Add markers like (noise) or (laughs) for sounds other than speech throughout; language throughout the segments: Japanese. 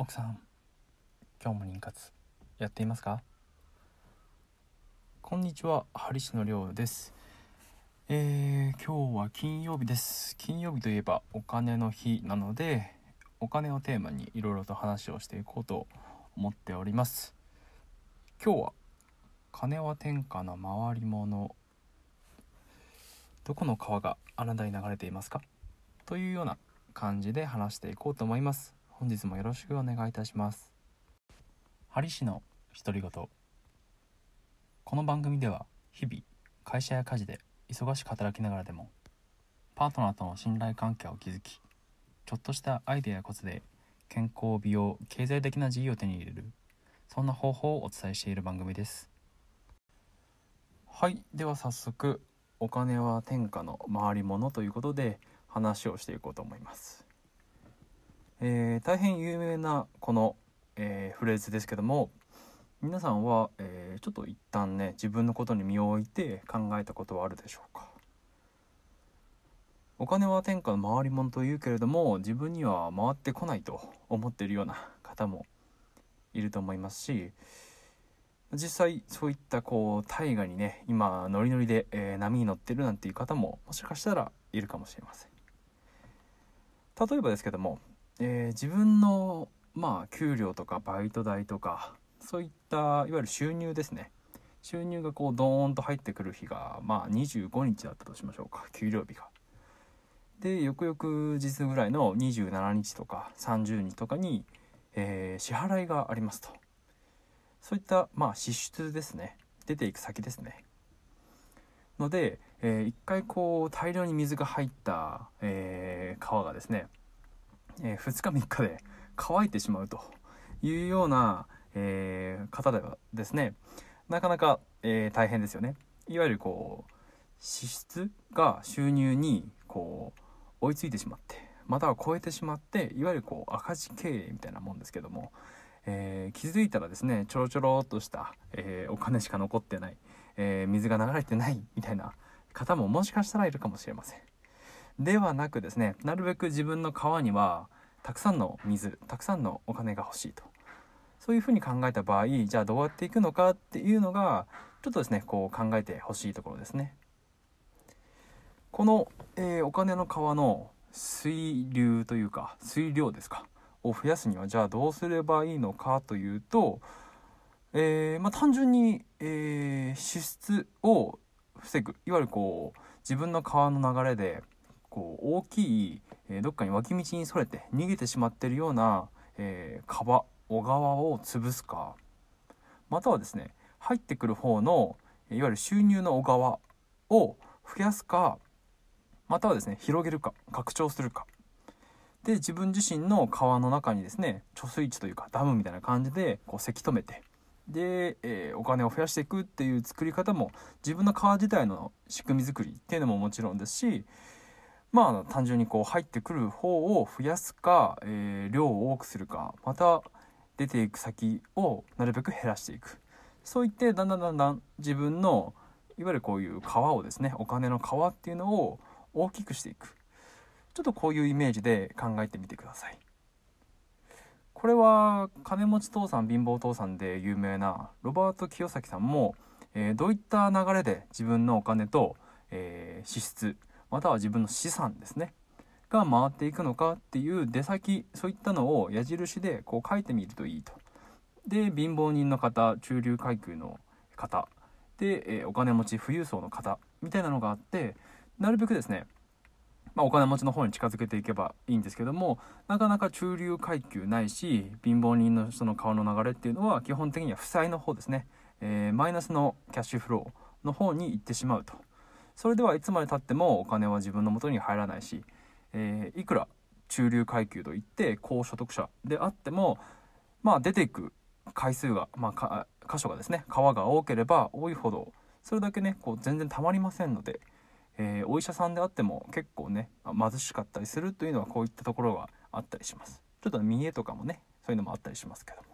奥さん今日も妊活やっていますか？こんにちはハリシのりょうです。えー、今日は金曜日です。金曜日といえばお金の日なのでお金をテーマにいろいろと話をしていこうと思っております。今日は金は天下の回り物。どこの川があなたに流れていますか？というような感じで話していこうと思います。本日もよろしくお願いいたします。ハリ氏の独り言。この番組では日々会社や家事で忙しく働きながらでもパートナーとの信頼関係を築きちょっとしたアイデアやコツで健康美容経済的な自由を手に入れるそんな方法をお伝えしている番組です。はい。では早速お金は天下の回り物ということで話をしていこうと思いますえー、大変有名なこの、えー、フレーズですけども皆さんは、えー、ちょっと一旦ね自分のことに身を置いて考えたことはあるでしょうか？お金は天下の回り物というけれども自分には回ってこないと思っているような方もいると思いますし実際そういったこう大河にね今ノリノリで、えー、波に乗ってるなんていう方ももしかしたらいるかもしれません。例えばですけどもえー、自分のまあ給料とかバイト代とかそういったいわゆる収入ですね。収入がこうドーンと入ってくる日がまあ25日だったとしましょうか給料日が。で翌々日ぐらいの27日とか30日とかに、えー、支払いがありますと。そういったまあ支出ですね。出ていく先ですね。ので、えー、一回こう大量に水が入った、えー、川がですねえー、2日3日で乾いてしまうというような、えー、方ではですねなかなか、えー、大変ですよねいわゆるこう支出が収入にこう追いついてしまってまたは超えてしまっていわゆるこう赤字経営みたいなもんですけども、えー、気づいたらですねちょろちょろっとした、えー、お金しか残ってない、えー、水が流れてないみたいな方ももしかしたらいるかもしれません。ではなくですねなるべく自分の川にはたくさんの水たくさんのお金が欲しいと。そういうふうに考えた場合じゃあどうやっていくのかっていうのがちょっとですねこう考えてほしいところですね。この、えー、お金の川の水流というか水量ですかを増やすにはじゃあどうすればいいのかというと、えー、まあ、単純に、えー、支出を防ぐ。いわゆるこう自分の川の流れでこう大きい、えどっかに脇道にそれて逃げてしまってるような、えー、川小川を潰すか。またはですね入ってくる方のいわゆる収入の小川を増やすかまたはですね広げるか拡張するか。で自分自身の川の中にですね貯水池というかダムみたいな感じでこうせき止めてで、えー、お金を増やしていくっていう作り方も自分の川自体の仕組み作りっていうのももちろんですしまあ単純にこう入ってくる方を増やすか、えー、量を多くするかまた出ていく先をなるべく減らしていく。そういってだんだんだんだん自分のいわゆるこういう川をですねお金の川っていうのを大きくしていく。ちょっとこういうイメージで考えてみてください。これは金持ち父さん貧乏父さんで有名なロバート清崎さんも、えー、どういった流れで自分のお金と、えー、支出または自分の資産ですね。が回っていくのかっていう出先そういったのを矢印でこう書いてみるといいと。で貧乏人の方中流階級の方。で、え、お金持ち富裕層の方みたいなのがあってなるべくですねまあ、お金持ちの方に近づけていけばいいんですけどもなかなか中流階級ないし貧乏人の人の顔の流れっていうのは基本的には負債の方ですね、えー、マイナスのキャッシュフローの方に行ってしまうと。それではいつまでたってもお金は自分の元に入らないし、えー、いくら中流階級といって高所得者であってもまあ出ていく回数が、まあ、箇所がですね川が多ければ多いほどそれだけねこう全然たまりませんので、えー、お医者さんであっても結構ね貧しかったりするというのはこういったところがあったりします。ちょっと見栄とかもねそういうのもあったりしますけども。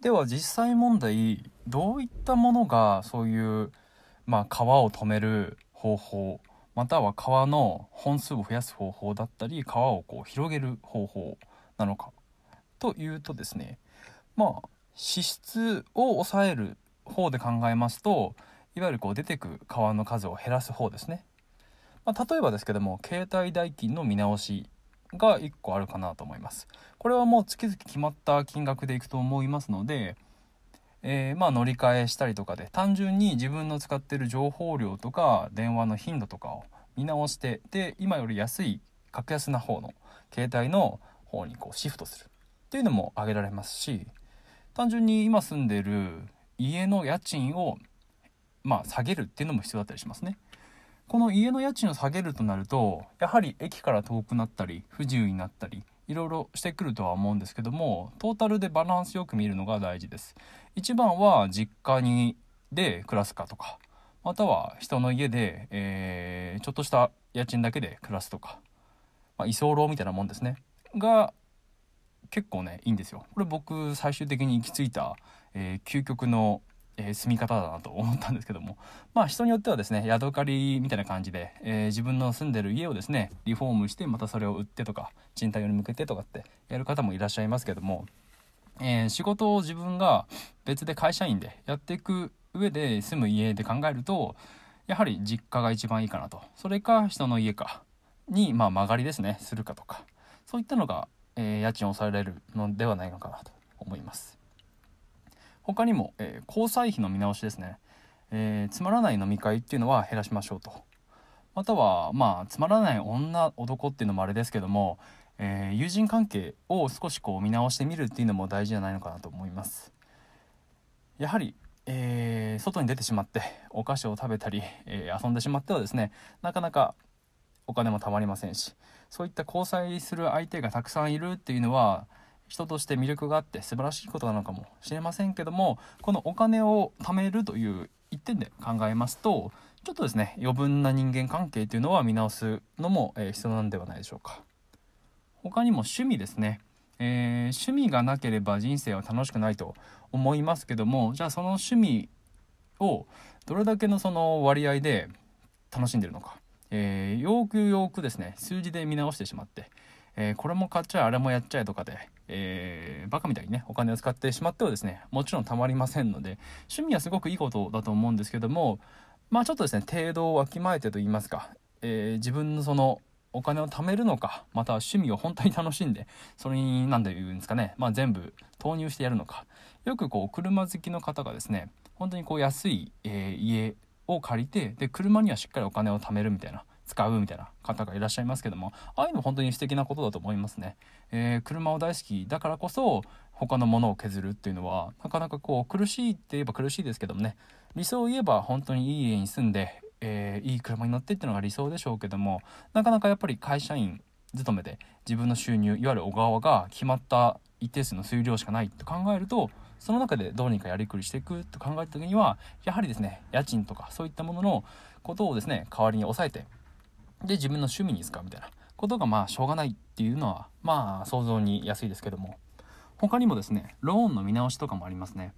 では実際問題どういったものがそういうまあ、川を止める方法または川の本数を増やす方法だったり川をこう広げる方法なのかというとですねまあ支出を抑える方で考えますといわゆるこう出てく川の数を減らす方ですね、まあ、例えばですけども携帯代金の見直しが1個あるかなと思います。これはもう月々決まった金額でいくと思いますのでえー、まあ乗り換えしたりとかで単純に自分の使ってる情報量とか電話の頻度とかを見直してで今より安い格安な方の携帯の方にこうシフトするっていうのも挙げられますし単純に今住んでる家の家賃をまあ下げるっていうのも必要だったりしますね。この家の家賃を下げるとなるとやはり駅から遠くなったり不自由になったりいろいろしてくるとは思うんですけどもトータルでバランスよく見るのが大事です。一番は実家にで暮らすかとかまたは人の家で、えー、ちょっとした家賃だけで暮らすとか、まあ、居候みたいなもんですね。が結構ねいいんですよ。これ僕最終的に行き着いた、えー、究極のえー、住み方だなと思ったんですけども。(laughs) まあ人によってはですね宿借りみたいな感じで、えー、自分の住んでる家をですねリフォームしてまたそれを売ってとか賃貸用に向けてとかってやる方もいらっしゃいますけども、えー、仕事を自分が別で会社員でやっていく上で住む家で考えるとやはり実家が一番いいかなと。それか人の家か。に、まあ、曲がりですねするかとか。そういったのが、え家賃を抑えられるのではないのかなと思います。他にも、えー、交際費の見直しですね、えー、つまらない飲み会っていうのは減らしましょうと。またはまあつまらない女男っていうのもあれですけども、えー、友人関係を少しこう見直してみるっていうのも大事じゃないのかなと思います。やはり、えー、外に出てしまってお菓子を食べたり、えー、遊んでしまってはですねなかなかお金も貯まりませんしそういった交際する相手がたくさんいるっていうのは人として魅力があって素晴らしいことなのかもしれませんけどもこのお金を貯めるという一点で考えますとちょっとですね余分な人間関係というのは見直すのも、え、必要なんではないでしょうか。他にも趣味ですね、えー、趣味がなければ人生は楽しくないと思いますけどもじゃあその趣味をどれだけのその割合で楽しんでるのか、えー、よくよくですね数字で見直してしまってえー、これも買っちゃえあれもやっちゃえとかで、えー、バカみたいにねお金を使ってしまってはですねもちろんたまりませんので趣味はすごくいいことだと思うんですけどもまあちょっとですね程度をわきまえてと言いますか、えー、自分のそのお金を貯めるのかまたは趣味を本当に楽しんでそれに何て言うんですかね、まあ、全部投入してやるのかよくこう車好きの方がですね本当にこう安い、えー、家を借りてで車にはしっかりお金を貯めるみたいな使うみたいな方がいらっしゃいますけどもああいうの本当に素敵なことだと思いますね、えー、車を大好きだからこそ他のものを削るっていうのはなかなかこう苦しいって言えば苦しいですけどもね。理想を言えば本当にいい家に住んで、えー、いい車に乗ってっていうのが理想でしょうけどもなかなかやっぱり会社員勤めで自分の収入いわゆる小川が決まった一定数の数量しかないと考えるとその中でどうにかやりくりしていくと考えた時にはやはりですね家賃とかそういったもののことをですね代わりに抑えてで自分の趣味に使うみたいな。ことがまあしょうがないっていうのはまあ想像に安いですけども。他にもですねローンの見直しとかもありますね。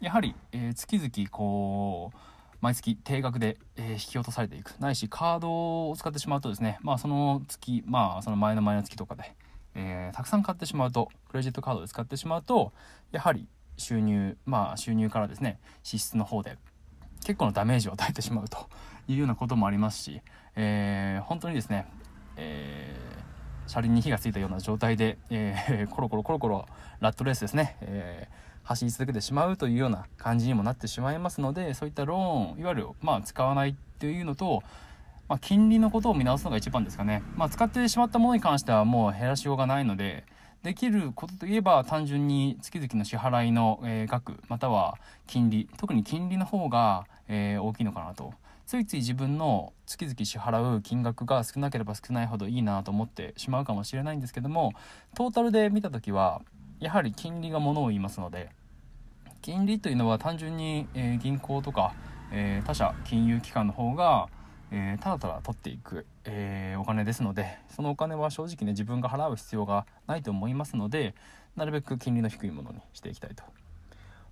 やはり、えー、月々こう毎月定額で、え、引き落とされていく。ないしカードを使ってしまうとですねまあその月まあその前の前の月とかで、えー、たくさん買ってしまうとクレジットカードで使ってしまうとやはり収入まあ収入からですね支出の方で結構のダメージを与えてしまうというようなこともありますし、えー、本当にですね、えー、車輪に火がついたような状態で、えー、(laughs) コロコロコロコロラットレースですね、え走り続けてしまうというような感じにもなってしまいますのでそういったローンいわゆる、まあ、使わないっていうのと、まあ、金利のことを見直すのが一番ですかね、まあ、使ってしまったものに関してはもう減らしようがないのでできることといえば単純に月々の支払いの、え額または金利特に金利の方が、え大きいのかなとついつい自分の月々支払う金額が少なければ少ないほどいいなと思ってしまうかもしれないんですけどもトータルで見た時はやはり金利がものを言いますので金利というのは単純に、えー、銀行とか、えー、他社金融機関の方が、えー、ただただ取っていく、えお金ですのでそのお金は正直ね自分が払う必要がないと思いますのでなるべく金利の低いものにしていきたいと。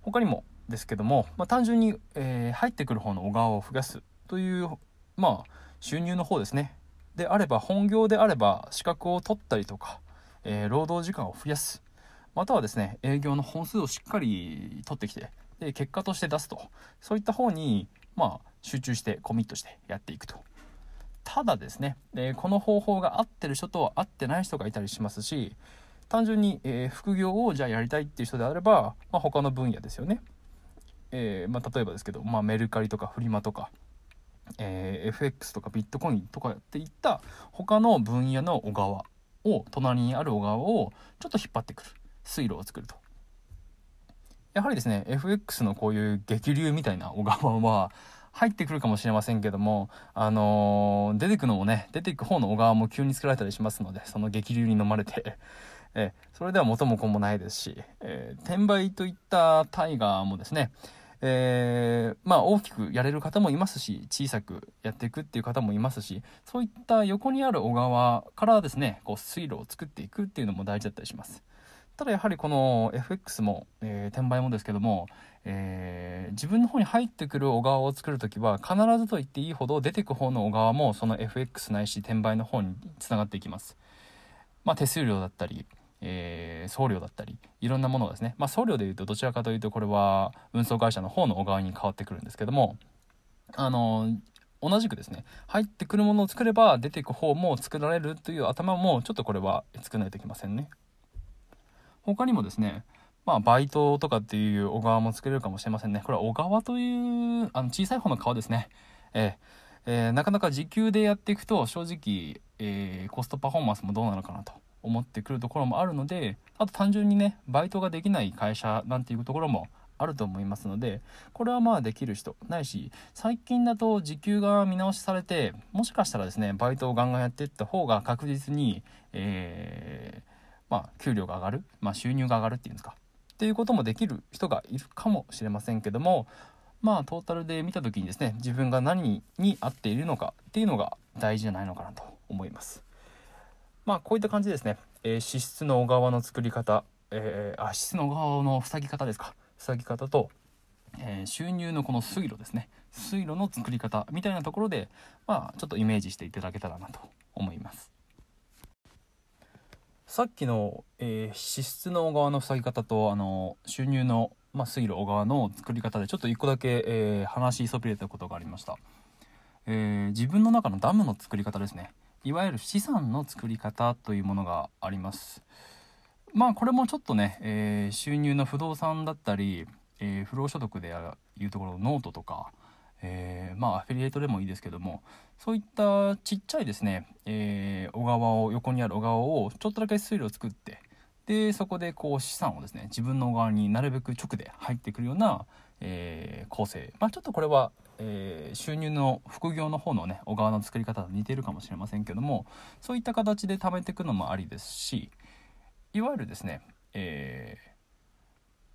他にもですけども、まあ、単純に、え入ってくる方の小川を増やすというまあ収入の方ですね。であれば本業であれば資格を取ったりとか、えー、労働時間を増やす。またはですね営業の本数をしっかり取ってきてで結果として出すと。そういった方にまあ集中してコミットしてやっていくと。ただですね、えー、この方法が合ってる人と合ってない人がいたりしますし単純に、えー、副業をじゃあやりたいっていう人であれば、まあ、他の分野ですよね、えー、まあ、例えばですけど、まあ、メルカリとかフリマとか、え FX とかビットコインとかっていった他の分野の小川を隣にある小川をちょっと引っ張ってくる。水路を作ると。やはりですね FX のこういう激流みたいな小川は入ってくるかもしれませんけども、あのー、出てくのもね、出ていく方の小川も急に作られたりしますので、その激流に飲まれて。(laughs) えそれでは元も子もないですし、えー、転売といったタイガーもですね、えー、まあ大きくやれる方もいますし、小さくやっていくっていう方もいますし、そういった横にある小川からですね、こう水路を作っていくっていうのも大事だったりします。ただやはりこの FX も、えー、転売もですけども、えー、自分の方に入ってくる小川を作る時は必ずと言っていいほど出てく方の小川もその FX ないし転売の方につながっていきます。まあ、手数料だったり、えー、送料だったりいろんなものですね、まあ、送料でいうとどちらかというとこれは運送会社の方の小川に変わってくるんですけどもあの同じくですね入ってくるものを作れば出ていく方も作られるという頭もちょっとこれは作らないといけませんね。他にもですね、まあ、バイトとかっていう小川も作れるかもしれませんね。これは小川というあの小さい方の川ですね。えー、えー、なかなか時給でやっていくと正直、えー、コストパフォーマンスもどうなのかなと思ってくるところもあるのであと単純にねバイトができない会社なんていうところもあると思いますのでこれはまあできる人ないし最近だと時給が見直しされてもしかしたらですねバイトをガンガンやっていった方が確実に、えーまあ、給料が上がる、まあ、収入が上がるっていうんですかっていうこともできる人がいるかもしれませんけどもまあトータルで見た時にですね自分が何に合っているのかっていうのが大事じゃないのかなと思います。まあこういった感じですね、えー、支出の小川の作り方、えー、あ支出の小川の塞ぎ方ですか。塞ぎ方と、えー、収入のこの水路ですね。水路の作り方。みたいなところでまあちょっとイメージしていただけたらなと思います。さっきの、えー、支出の小川の塞ぎ方とあの収入の、まあ、水路小川の作り方でちょっと1個だけ、えー、話しそびれたことがありました、えー、自分の中のダムの作り方ですね。いわゆる資産の作り方というものがあります。まあこれもちょっとね、え収入の不動産だったり、え不労所得でいうところのノートとか、えー、まあアフィリエイトでもいいですけどもそういったちっちゃいですね、え、小川を横にある小川をちょっとだけ水路を作ってでそこでこう資産をですね自分の小川になるべく直で入ってくるような、え、構成。まあちょっとこれは、えー、収入の副業の方のね小川の作り方と似てるかもしれませんけどもそういった形で貯めていくのもありですしいわゆるですね、えー、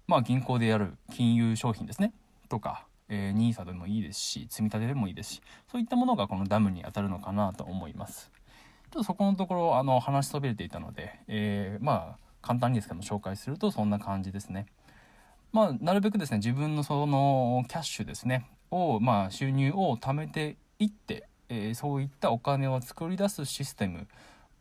まあ銀行でやる金融商品ですねとかえ、NISA でもいいですし積み立てでもいいですしそういったものがこのダムに当たるのかなと思います。ちょっとそこのところあの話しそびれていたので、えー、まあ簡単にですけども紹介するとそんな感じですね。まあなるべくですね自分のそのキャッシュですねをまあ収入を貯めていって、えー、そういったお金を作り出すシステム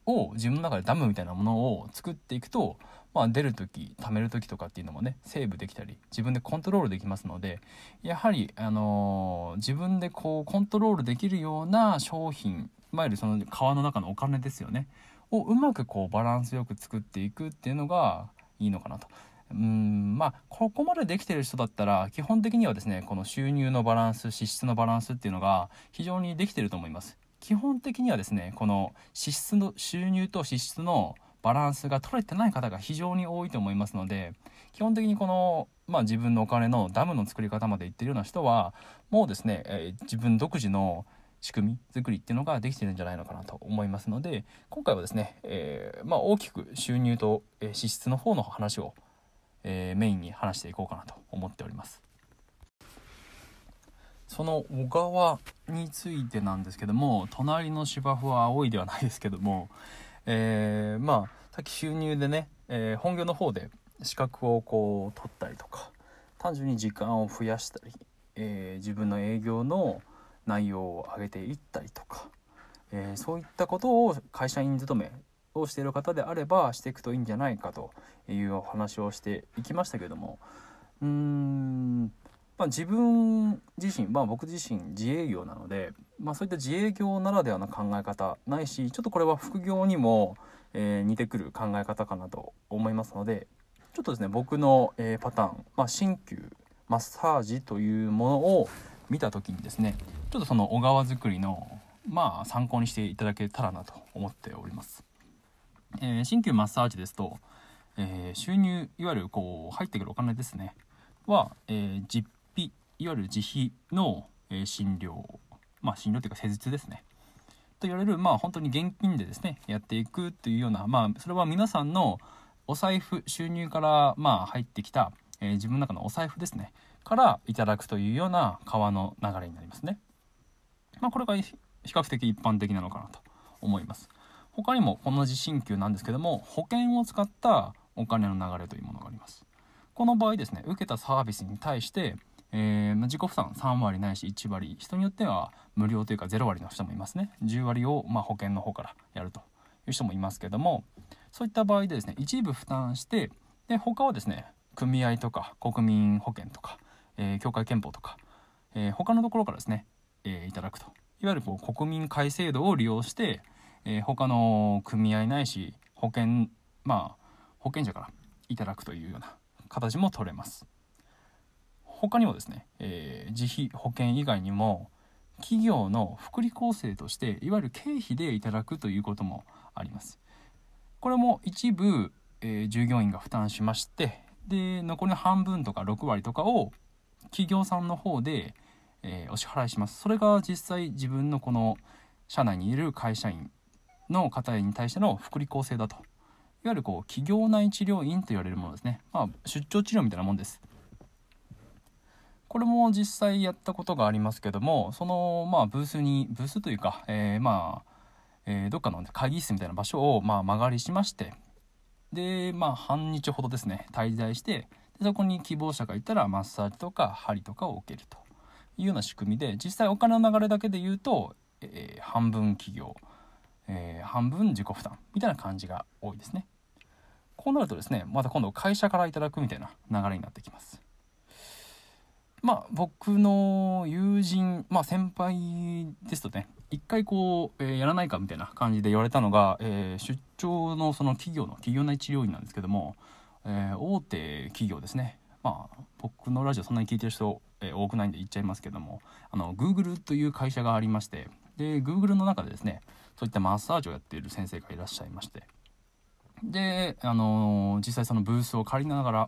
を自分の中でダムみたいなものを作っていくとまあ、出る時貯める時とかっていうのもねセーブできたり自分でコントロールできますのでやはり、あのー、自分でこうコントロールできるような商品いわゆるその川の中のお金ですよねをうまくこうバランスよく作っていくっていうのがいいのかなと。うんまあここまでできてる人だったら基本的にはですねこの収入のバランス支出のバランスっていうのが非常にできてると思います。基本的にはですねこの支出の収入と支出のバランスが取れてない方が非常に多いと思いますので基本的にこの、まあ、自分のお金のダムの作り方までいってるような人はもうですね、えー、自分独自の仕組み作りっていうのができてるんじゃないのかなと思いますので今回はですね、えー、まあ、大きく収入と、支出の方の話を、えー、メインに話していこうかなと思っております。その小川についてなんですけども隣の芝生は青いではないですけどもえー、まあさっき収入でね、えー、本業の方で資格をこう取ったりとか単純に時間を増やしたり、えー、自分の営業の内容を上げていったりとか、え、そういったことを会社員勤めをしている方であればしていくといいんじゃないかというお話をしていきましたけどもうーん、まあ、自分自身、まあ、僕自身自営業なので、まあ、そういった自営業ならではの考え方ないしちょっとこれは副業にも、えー、似てくる考え方かなと思いますのでちょっとですね僕の、えー、パターン、まあ、鍼灸マッサージというものを見た時にですねちょっとその小川作りのまあ参考にしていただけたらなと思っております。えー、鍼灸マッサージですと、えー、収入いわゆるこう入ってくるお金ですねは、えー、実費いわゆる自費の、え診療まあ診療というか施術ですねと言われるまあ本当に現金でですねやっていくというようなまあそれは皆さんのお財布収入からまあ入ってきた、え自分の中のお財布ですねからいただくというような川の流れになりますね。まあ、これが比較的一般的なのかなと思います。他にもこの地震級なんですけども保険を使ったお金の流れというものがあります。この場合ですね受けたサービスに対して、えー、自己負担3割ないし1割人によっては無料というか0割の人もいますね10割を、まあ、保険の方からやるという人もいますけどもそういった場合でですね一部負担してで他はですね組合とか国民保険とかえー、協会憲法とか、えー、他のところからですね、えー、いただくといわゆるこう国民皆制度を利用して、えー、他の組合ないし保険まあ保険者からいただくというような形も取れます他にもですね、えー、自費保険以外にも企業の福利厚生としていわゆる経費でいただくということもありますこれも一部、えー、従業員が負担しましてで残りの半分とか6割とかを企業さんの方で、えー、お支払いします。それが実際自分のこの社内にいる会社員の方に対しての福利厚生だと。いわゆるこう企業内治療院と言われるものですね。まあ、出張治療みたいなもんです。これも実際やったことがありますけども、そのまあブースに、ブースというか、えー、まあ、えー、どっかの会議室みたいな場所をまあ間借りしまして、で、まあ半日ほどですね、滞在してで、そこに希望者がいたらマッサージとか針とかを受けるというような仕組みで実際お金の流れだけで言うと、えー、半分企業、えー、半分自己負担みたいな感じが多いですね。こうなるとですねまた今度会社からいただくみたいな流れになってきます。まあ僕の友人まあ先輩ですとね一回こう、えー、やらないかみたいな感じで言われたのが、えー、出張のその企業の企業内治療院なんですけどもえ、大手企業ですね。まあ僕のラジオそんなに聞いてる人、え、多くないんで言っちゃいますけどもあの Google という会社がありましてで Google の中でですねそういったマッサージをやっている先生がいらっしゃいましてであのー、実際そのブースを借りながら、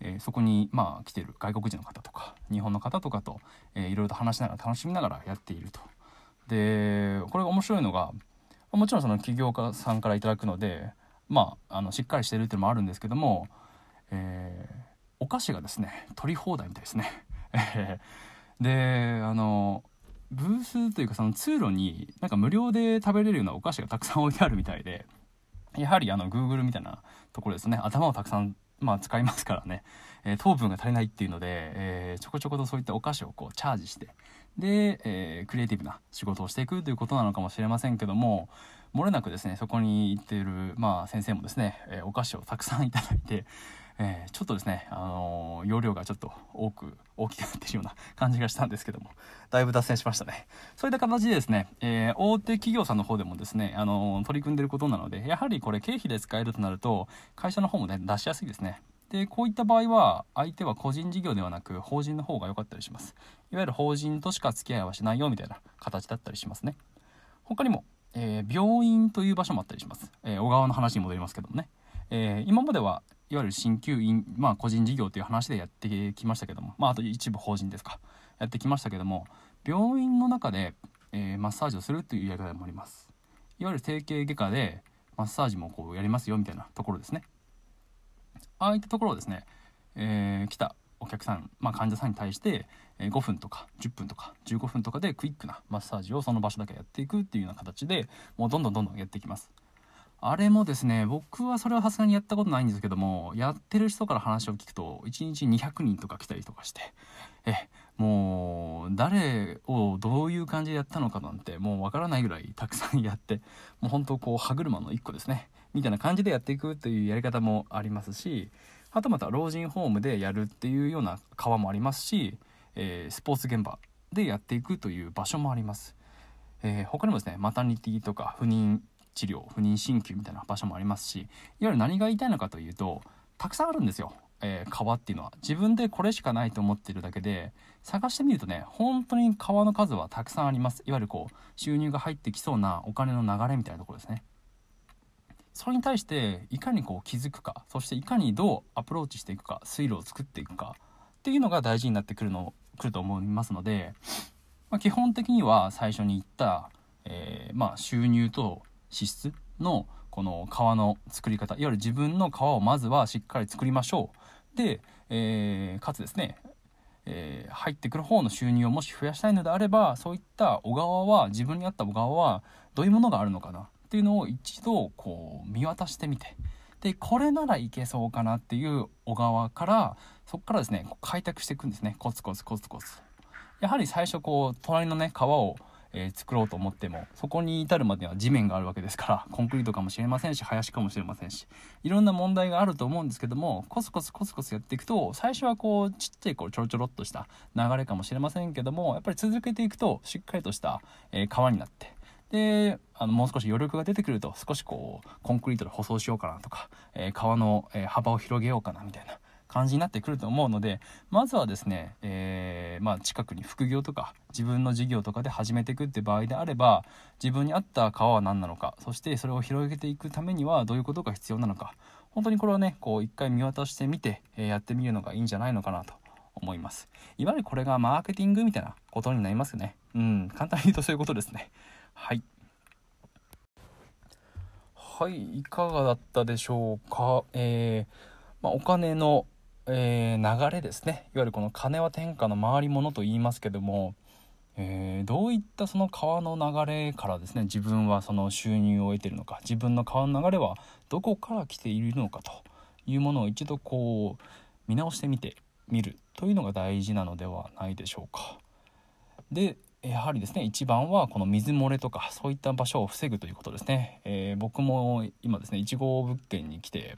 えー、そこにまあ来てる外国人の方とか日本の方とかと、えー、いろいろと話しながら楽しみながらやっているとでこれが面白いのがもちろんその起業家さんから頂くのでまあ、あのしっかりしてるっていうのもあるんですけども、えー、お菓子がですね取り放題みたいですね。(laughs) であのブースというかその通路になんか無料で食べれるようなお菓子がたくさん置いてあるみたいでやはりあの Google みたいなところですね。頭をたくさんまあ使いますからね、えー、糖分が足りないっていうので、えー、ちょこちょことそういったお菓子をこうチャージしてで、えー、クリエイティブな仕事をしていくということなのかもしれませんけども漏れなくですねそこに行っている、まあ、先生もですね、え、お菓子をたくさんいただいて、えー、ちょっとですね、あの容量がちょっと多く (laughs) 大きくなってるような感じがしたんですけどもだいぶ脱線しましたね。そういった形でですね、え大手企業さんの方でもですね、あの取り組んでることなのでやはりこれ経費で使えるとなると会社の方もね出しやすいですね。でこういった場合は相手は個人事業ではなく法人の方が良かったりします。いわゆる法人としか付き合いはしないよみたいな形だったりしますね。他にもえー、病院という場所もあったりします、えー、小川の話に戻りますけどもね、えー、今まではいわゆる鍼灸院、まあ、個人事業という話でやってきましたけども、まあ、あと一部法人ですか。やってきましたけども病院の中で、えマッサージをするというやり方もあります。いわゆる整形外科でマッサージもこうやりますよみたいなところですね。ああいったところをですね、え来たお客さん、まあ、患者さんに対して5分とか10分とか15分とかでクイックなマッサージをその場所だけやっていくっていうような形でもうどんどんどんどんやっていきます。あれもですね僕はそれはさすがにやったことないんですけどもやってる人から話を聞くと1日200人とか来たりとかして、えもう誰をどういう感じでやったのかなんてもうわからないぐらいたくさんやってもう本当こう歯車の一個ですねみたいな感じでやっていくというやり方もありますしはたまた老人ホームでやるっていうような川もありますし、えー、スポーツ現場でやっていくという場所もあります、えー、他にもですねマタニティとか不妊治療不妊鍼灸みたいな場所もありますしいわゆる何が言いたいのかというとたくさんあるんですよ。えー、川っていうのは。自分でこれしかないと思ってるだけで探してみるとね本当に川の数はたくさんあります。いわゆるこう収入が入ってきそうなお金の流れみたいなところですね。それに対していかにこう気づくかそしていかにどうアプローチしていくか水路を作っていくかっていうのが大事になってくるのくると思いますので、まあ、基本的には最初に言った、えー、まあ、収入と支出のこの川の作り方いわゆる自分の川をまずはしっかり作りましょう。で、えー、かつですねえー、入ってくる方の収入をもし増やしたいのであればそういった小川は自分に合った小川はどういうものがあるのかなっていうのを一度こう見渡してみて。でこれならいけそうかなっていう小川からそこからですね開拓していくんですね。コツコツコツコツ。やはり最初こう隣のね川を、えー、作ろうと思ってもそこに至るまでは地面があるわけですからコンクリートかもしれませんし林かもしれませんしいろんな問題があると思うんですけどもコツコツコツコツやっていくと最初はこうちっちゃいこうちょろちょろっとした流れかもしれませんけどもやっぱり続けていくとしっかりとした、えー、川になってであのもう少し余力が出てくると少しこうコンクリートで舗装しようかなとか、えー、川の、え、幅を広げようかなみたいな感じになってくると思うのでまずはですね、えー、まあ、近くに副業とか自分の事業とかで始めていくって場合であれば自分に合った川は何なのかそしてそれを広げていくためにはどういうことが必要なのか。本当にこれはねこう一回見渡してみて、えやってみるのがいいんじゃないのかなと。思います。いわゆるこれがマーケティングみたいなことになりますね。うん簡単に言うとそういうことですね。はい。はいいかがだったでしょうか。えー、まあ、お金の、えー、流れですねいわゆるこの金は天下の回り物と言いますけどもえー、どういったその川の流れからですね自分はその収入を得てるのか自分の川の流れはどこから来ているのかというものを一度こう見直してみてみるというのが大事なのではないでしょうか。でやはりですね一番はこの水漏れとかそういった場所を防ぐということですね、えー、僕も今ですね1号物件に来て、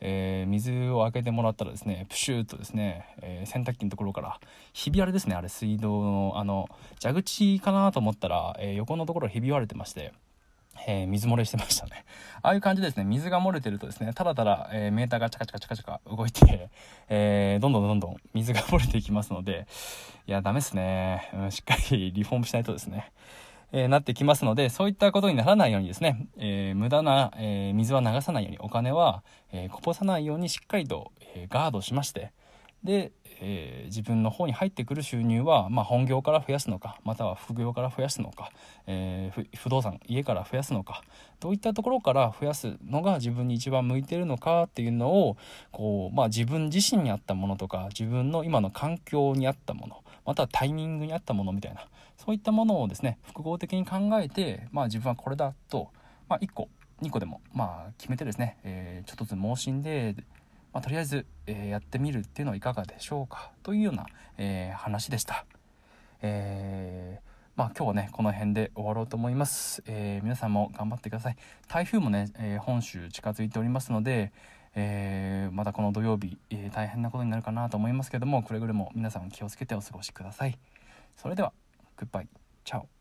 えー、水を開けてもらったらですねプシューとですね、えー、洗濯機のところからひび割れですねあれ水道のあの蛇口かなと思ったら、え横のところひび割れてましてえー、水漏れしてましたね。(laughs) ああいう感じですね、水が漏れてるとですね、ただただ、えー、メーターがチャカチャカチャカチャカ動いて、えー、どんどんどんどん水が漏れていきますので、いや、ダメですね、うん。しっかりリフォームしないとですね、えなってきますので、そういったことにならないようにですね、え無駄な、え水は流さないように、お金は、えこぼさないようにしっかりと、えガードしまして、で、え、自分の方に入ってくる収入は、まあ、本業から増やすのかまたは副業から増やすのか、え、不動産家から増やすのかどういったところから増やすのが自分に一番向いてるのかっていうのをこう、まあ、自分自身に合ったものとか自分の今の環境に合ったものまたタイミングに合ったものみたいなそういったものをですね複合的に考えて、まあ、自分はこれだと、まあ、1個2個でも、まあ、決めてですね、えー、ちょっとずつ盲信でまあ、とりあえず、えー、やってみるっていうのはいかがでしょうかというような、えー、話でした。えーまあ、今日はねこの辺で終わろうと思います、え、皆さんも頑張ってください台風もね、え、本州近づいておりますので、えー、またこの土曜日、え大変なことになるかなと思いますけどもくれぐれも皆さん気をつけてお過ごしください。それではグッバイチャオ。